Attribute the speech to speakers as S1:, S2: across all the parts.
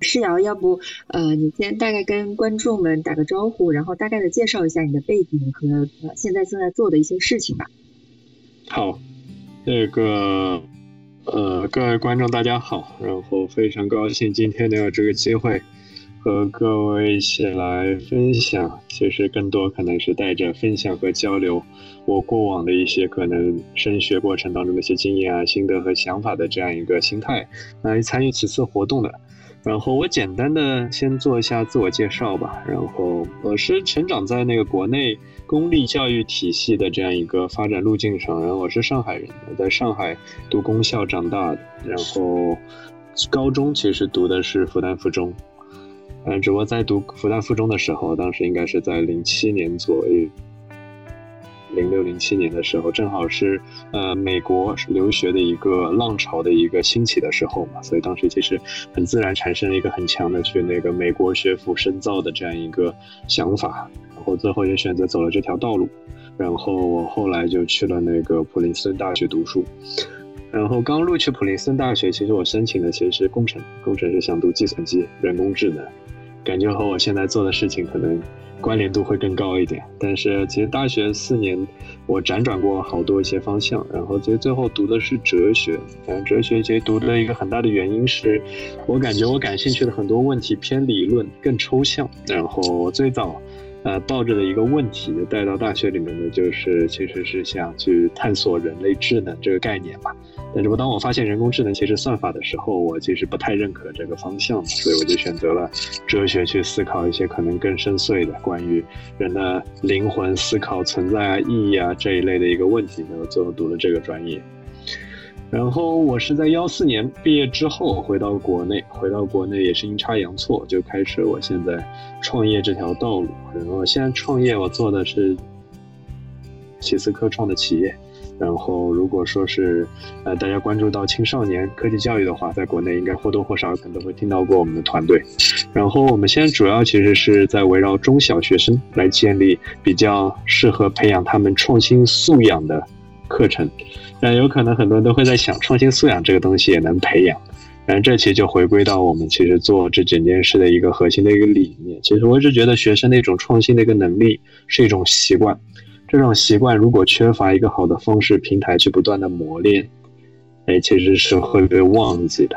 S1: 诗瑶，要不呃，你先大概跟观众们打个招呼，然后大概的介绍一下你的背景和呃现在正在做的一些事情吧。
S2: 好，那个呃，各位观众大家好，然后非常高兴今天能有这个机会和各位一起来分享。其实更多可能是带着分享和交流我过往的一些可能升学过程当中的一些经验啊、心得和想法的这样一个心态来参与此次活动的。然后我简单的先做一下自我介绍吧。然后我是成长在那个国内公立教育体系的这样一个发展路径上。然后我是上海人，我在上海读公校长大的。然后高中其实读的是复旦附中，嗯，只不过在读复旦附中的时候，当时应该是在零七年左右。零六零七年的时候，正好是呃美国留学的一个浪潮的一个兴起的时候嘛，所以当时其实很自然产生了一个很强的去那个美国学府深造的这样一个想法，然后最后也选择走了这条道路，然后我后来就去了那个普林斯顿大学读书，然后刚录取普林斯顿大学，其实我申请的其实是工程，工程是想读计算机、人工智能，感觉和我现在做的事情可能。关联度会更高一点，但是其实大学四年我辗转过好多一些方向，然后其实最后读的是哲学。然后哲学其实读的一个很大的原因是，我感觉我感兴趣的很多问题偏理论、更抽象。然后最早。呃，抱着的一个问题带到大学里面的，就是其实是想去探索人类智能这个概念吧。但是，我当我发现人工智能其实算法的时候，我其实不太认可这个方向，所以我就选择了哲学去思考一些可能更深邃的关于人的灵魂思考、存在啊、意义啊这一类的一个问题。然后最后读了这个专业。然后我是在幺四年毕业之后回到国内，回到国内也是阴差阳错就开始我现在创业这条道路。然后现在创业我做的是奇思科创的企业。然后如果说是呃大家关注到青少年科技教育的话，在国内应该或多或少可能都会听到过我们的团队。然后我们现在主要其实是在围绕中小学生来建立比较适合培养他们创新素养的课程。那有可能很多人都会在想，创新素养这个东西也能培养。然后这其实就回归到我们其实做这整件事的一个核心的一个理念。其实我一直觉得，学生的一种创新的一个能力是一种习惯。这种习惯如果缺乏一个好的方式平台去不断的磨练，哎，其实是会被忘记的。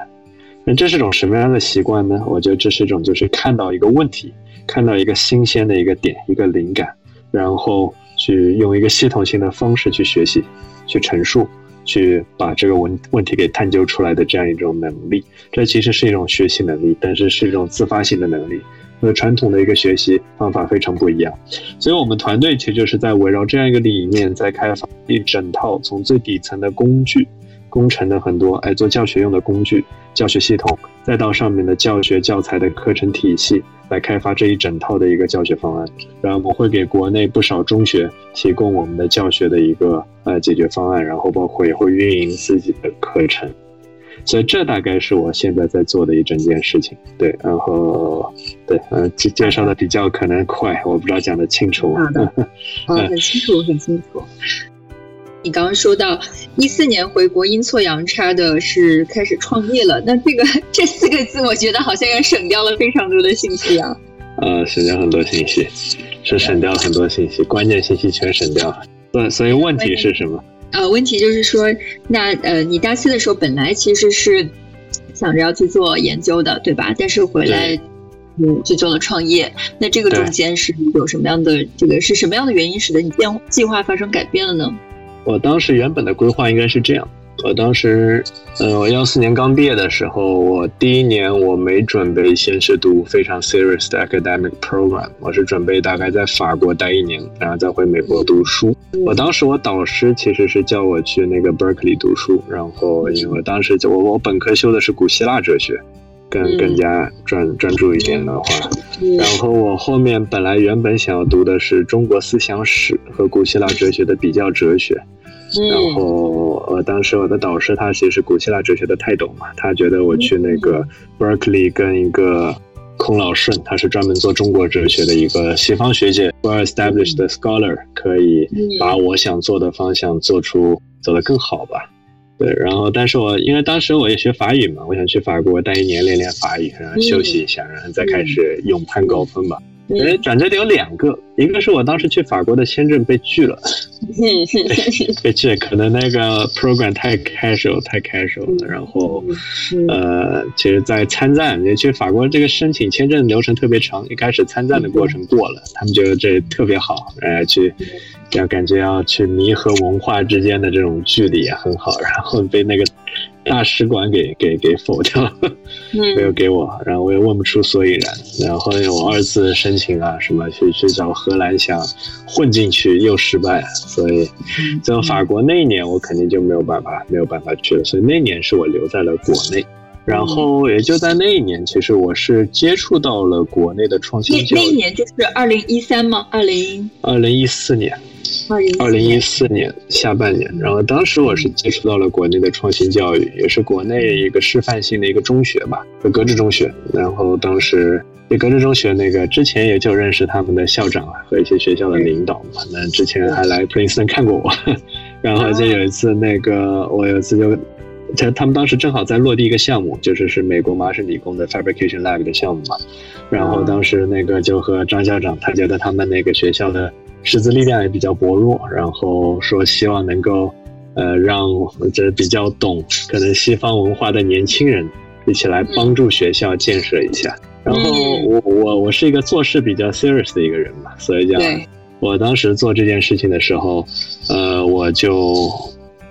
S2: 那这是种什么样的习惯呢？我觉得这是一种就是看到一个问题，看到一个新鲜的一个点，一个灵感，然后去用一个系统性的方式去学习。去陈述，去把这个问问题给探究出来的这样一种能力，这其实是一种学习能力，但是是一种自发性的能力，和传统的一个学习方法非常不一样。所以，我们团队其实就是在围绕这样一个理念，在开发一整套从最底层的工具。工程的很多，哎，做教学用的工具、教学系统，再到上面的教学教材的课程体系，来开发这一整套的一个教学方案。然后我们会给国内不少中学提供我们的教学的一个呃解决方案，然后包括也会运营自己的课程。所以这大概是我现在在做的一整件事情。对，然后对，嗯，介介绍的比较可能快，我不知道讲的清楚
S1: 吗？好的，很清楚，很清楚。你刚刚说到一四年回国阴错阳差的是开始创业了，那这个这四个字，我觉得好像也省掉了非常多的信息啊。
S2: 呃，省掉很多信息，是省掉很多信息，关键信息全省掉了。对，所以问题是什么？
S1: 呃，问题就是说，那呃，你大四的时候本来其实是想着要去做研究的，对吧？但是回来嗯去做了创业，那这个中间是有什么样的这个是什么样的原因使得你变计划发生改变了呢？
S2: 我当时原本的规划应该是这样，我当时，呃，我幺四年刚毕业的时候，我第一年我没准备先是读非常 serious 的 academic program，我是准备大概在法国待一年，然后再回美国读书。我当时我导师其实是叫我去那个 Berkeley 读书，然后因为我当时我我本科修的是古希腊哲学，更更加专专注一点的话，然后我后面本来原本想要读的是中国思想史和古希腊哲学的比较哲学。然后，呃，当时我的导师他其实是古希腊哲学的泰斗嘛，他觉得我去那个 Berkeley 跟一个孔老顺，他是专门做中国哲学的一个西方学界 well established 的 scholar，可以把我想做的方向做出走得更好吧。对，然后但是我因为当时我也学法语嘛，我想去法国待一年练练法语，然后休息一下，然后再开始用攀高峰吧。哎，转折点有两个，一个是我当时去法国的签证被拒了，被拒，可能那个 program 太 casual 太 casual 了，然后呃，其实，在参赞，其实法国这个申请签证流程特别长，一开始参赞的过程过了，他们觉得这特别好，呃，去要感觉要去弥合文化之间的这种距离也很好，然后被那个。大使馆给给给否掉了，没有给我，然后我也问不出所以然。然后我二次申请啊，什么去去找荷兰想混进去又失败，所以在法国那一年我肯定就没有办法没有办法去了。所以那年是我留在了国内。然后也就在那一年，其实我是接触到了国内的创新教育。
S1: 那一年就是二零一三吗？二零
S2: 二零一四年。二零一四年下半年，然后当时我是接触到了国内的创新教育，也是国内一个示范性的一个中学吧，就格致中学。然后当时这格致中学那个之前也就认识他们的校长啊和一些学校的领导嘛，那之前还来普林斯顿看过我。然后就有一次那个我有一次就，他他们当时正好在落地一个项目，就是是美国麻省理工的 Fabrication Lab 的项目嘛。然后当时那个就和张校长，他觉得他们那个学校的。师资力量也比较薄弱，然后说希望能够，呃，让这比较懂可能西方文化的年轻人一起来帮助学校建设一下。然后我我我是一个做事比较 serious 的一个人嘛，所以讲我当时做这件事情的时候，呃，我就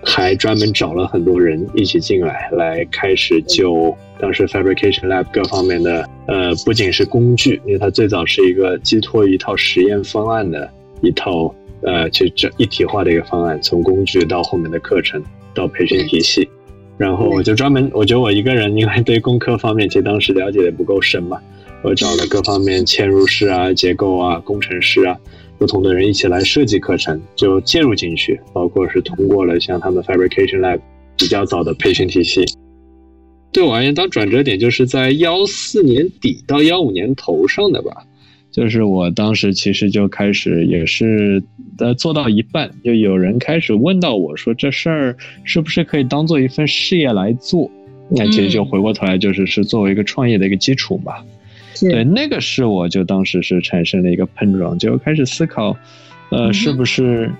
S2: 还专门找了很多人一起进来，来开始就当时 fabrication lab 各方面的，呃，不仅是工具，因为它最早是一个寄托一套实验方案的。一套呃，就这一体化的一个方案，从工具到后面的课程到培训体系，然后我就专门，我觉得我一个人因为对工科方面其实当时了解的不够深嘛，我找了各方面嵌入式啊、结构啊、工程师啊，不同的人一起来设计课程，就介入进去，包括是通过了像他们 Fabrication Lab 比较早的培训体系。对我而言，当转折点就是在幺四年底到幺五年头上的吧。就是我当时其实就开始也是呃做到一半，就有人开始问到我说这事儿是不是可以当做一份事业来做？那其实就回过头来就是是作为一个创业的一个基础嘛。对，那个是我就当时是产生了一个碰撞，就开始思考，呃，是不是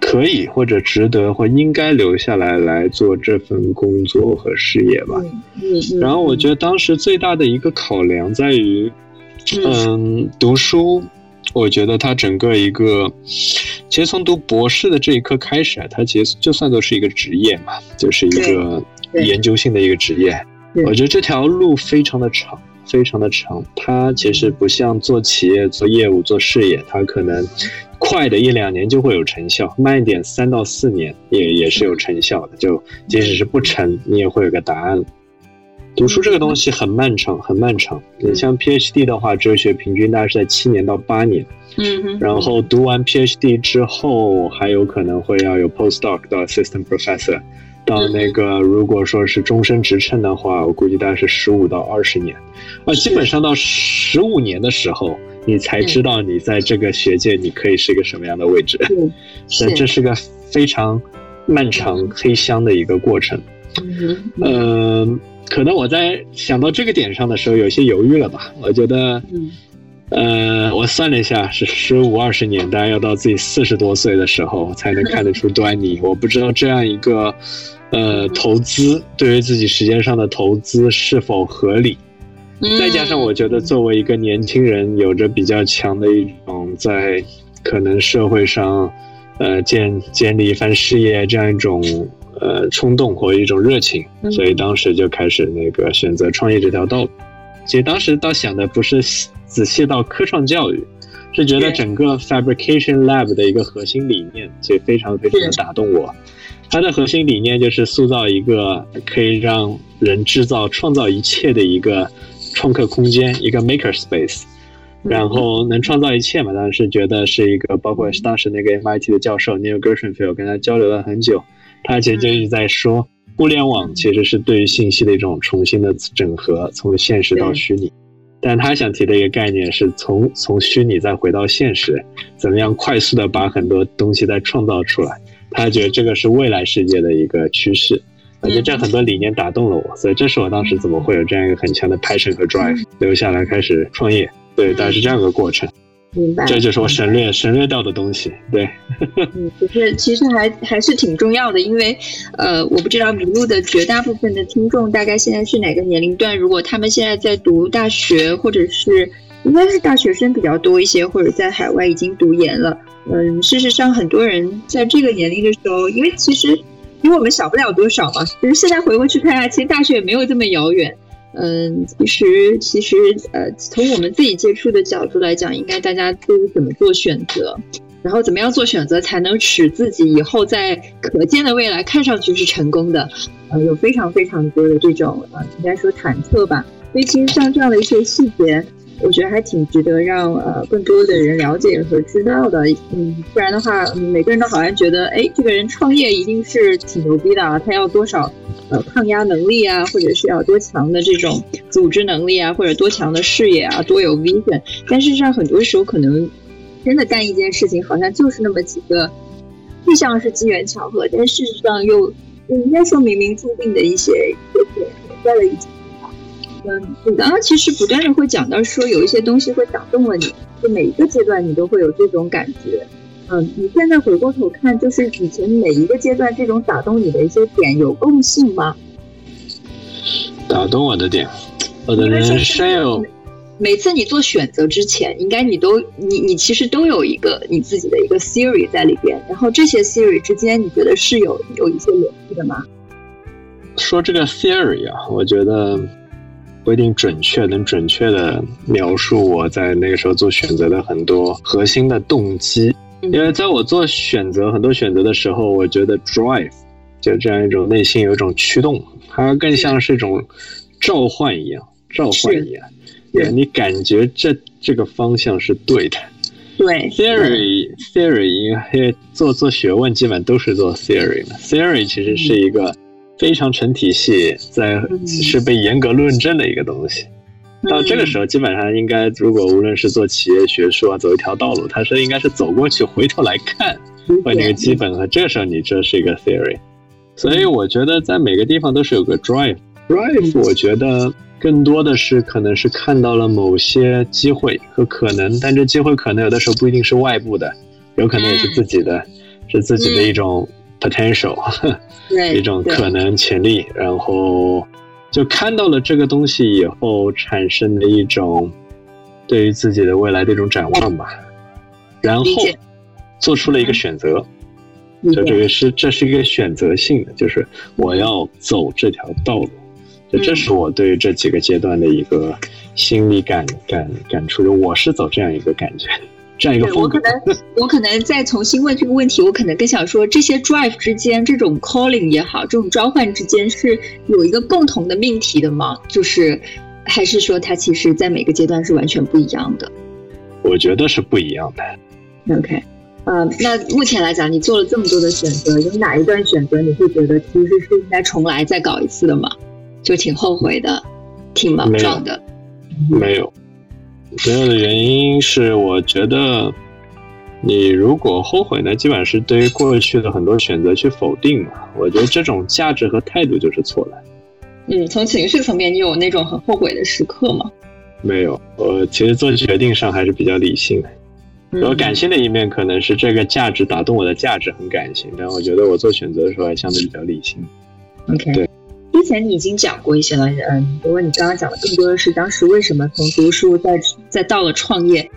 S2: 可以或者值得或应该留下来来做这份工作和事业吧。然后我觉得当时最大的一个考量在于。嗯，读书，我觉得它整个一个，其实从读博士的这一刻开始啊，它其实就算作是一个职业嘛，就是一个研究性的一个职业。我觉得这条路非常的长，非常的长。它其实不像做企业、做业务、做事业，它可能快的一两年就会有成效，慢一点三到四年也也是有成效的。就即使是不成，你也会有个答案。读书这个东西很漫长，很漫长。你像 PhD 的话，哲学平均大概是在七年到八年。
S1: 嗯
S2: 然后读完 PhD 之后，还有可能会要有 Postdoc 到 Assistant Professor，到那个如果说是终身职称的话，我估计大概是十五到二十年。啊，基本上到十五年的时候，你才知道你在这个学界你可以是一个什么样的位置。
S1: 所
S2: 以 这是个非常漫长黑箱的一个过程。嗯。可能我在想到这个点上的时候，有些犹豫了吧？我觉得，呃，我算了一下，是十五二十年代，要到自己四十多岁的时候才能看得出端倪。我不知道这样一个，呃，投资对于自己时间上的投资是否合理。再加上我觉得，作为一个年轻人，有着比较强的一种在可能社会上，呃，建建立一番事业这样一种。呃，冲动或一种热情，所以当时就开始那个选择创业这条道路。其实当时倒想的不是仔细到科创教育，是觉得整个 Fabrication Lab 的一个核心理念，所以非常非常的打动我。它的核心理念就是塑造一个可以让人制造、创造一切的一个创客空间，一个 Maker Space。然后能创造一切嘛？当时觉得是一个，包括当时那个 MIT 的教授 Neil Gershenfeld，跟他交流了很久。他其实就是在说，互联网其实是对于信息的一种重新的整合，从现实到虚拟。但他想提的一个概念是从从虚拟再回到现实，怎么样快速的把很多东西再创造出来？他觉得这个是未来世界的一个趋势。我觉得这很多理念打动了我，所以这是我当时怎么会有这样一个很强的 passion 和 drive 留下来开始创业。对，大概是这样一个过程。
S1: 明白，
S2: 这就是我省略省略掉的东西。对，
S1: 嗯，其实其实还还是挺重要的，因为呃，我不知道迷路的绝大部分的听众大概现在是哪个年龄段。如果他们现在在读大学，或者是应该是大学生比较多一些，或者在海外已经读研了。嗯，事实上，很多人在这个年龄的时候，因为其实比我们小不了多少嘛。就是现在回过去看下，其实大学也没有这么遥远。嗯，其实其实呃，从我们自己接触的角度来讲，应该大家对于怎么做选择，然后怎么样做选择才能使自己以后在可见的未来看上去是成功的，呃，有非常非常多的这种呃，应该说忐忑吧。所以其实像这样的一些细节，我觉得还挺值得让呃更多的人了解和知道的。嗯，不然的话，每个人都好像觉得，哎，这个人创业一定是挺牛逼的啊，他要多少？呃，抗压能力啊，或者是要多强的这种组织能力啊，或者多强的视野啊，多有 vision。但事实上，很多时候可能真的干一件事情，好像就是那么几个，既像是机缘巧合，但事实上又应该说冥冥注定的一些特点在了一起。嗯，你刚刚其实不断的会讲到说，有一些东西会打动了你，就每一个阶段你都会有这种感觉。嗯，你现在回过头看，就是以前每一个阶段这种打动你的一些点有共性吗？
S2: 打动我的点，我的人生有。
S1: 每次你做选择之前，应该你都你你其实都有一个你自己的一个 theory 在里边，然后这些 theory 之间，你觉得是有有一些联系的吗？
S2: 说这个 theory 啊，我觉得不一定准确，能准确的描述我在那个时候做选择的很多核心的动机。因为在我做选择很多选择的时候，我觉得 drive 就这样一种内心有一种驱动，它更像是一种召唤一样，召唤一样，对你感觉这这个方向是对的。
S1: 对
S2: ，theory theory 因为做做学问基本都是做 theory 嘛，theory 其实是一个非常成体系，在是被严格论证的一个东西。到这个时候，基本上应该，如果无论是做企业学术啊，走一条道路，它是应该是走过去，回头来看，问那个基本和这个时候你这是一个 theory，所以我觉得在每个地方都是有个 drive，drive，我觉得更多的是可能是看到了某些机会和可能，但这机会可能有的时候不一定是外部的，有可能也是自己的，是自己的一种 potential，一种可能潜力，然后。就看到了这个东西以后，产生的一种对于自己的未来的一种展望吧，然后做出了一个选择，就这个是这是一个选择性的，就是我要走这条道路，就这是我对这几个阶段的一个心理感感感触，就我是走这样一个感觉。这样一个
S1: 我可能，我可能再重新问这个问题，我可能更想说，这些 drive 之间，这种 calling 也好，这种召唤之间是有一个共同的命题的吗？就是，还是说它其实在每个阶段是完全不一样的？
S2: 我觉得是不一样
S1: 的。OK，呃，那目前来讲，你做了这么多的选择，有哪一段选择你会觉得其实是应该重来再搞一次的吗？就挺后悔的，挺莽撞的。
S2: 没有。没有的原因是，我觉得你如果后悔呢，基本上是对于过去的很多选择去否定嘛。我觉得这种价值和态度就是错的。
S1: 嗯，从情绪层面，你有那种很后悔的时刻吗？
S2: 没有，我其实做决定上还是比较理性的。我感性的一面可能是这个价值打动我的价值很感性，但我觉得我做选择的时候还相对比较理性。
S1: OK，
S2: 对。
S1: 之前你已经讲过一些了，嗯，不过你刚刚讲的更多的是当时为什么从读书再再到了创业。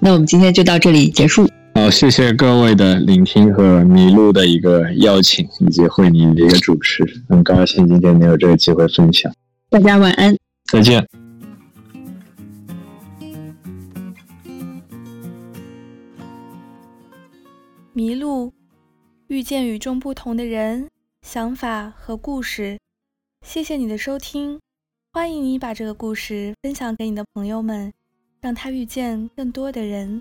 S1: 那我们今天就到这里结束。
S2: 好，谢谢各位的聆听和麋鹿的一个邀请，以及慧妮的一个主持，很高兴今天能有这个机会分享。
S1: 大家晚安，
S2: 再见。
S3: 麋鹿遇见与众不同的人。想法和故事，谢谢你的收听，欢迎你把这个故事分享给你的朋友们，让他遇见更多的人。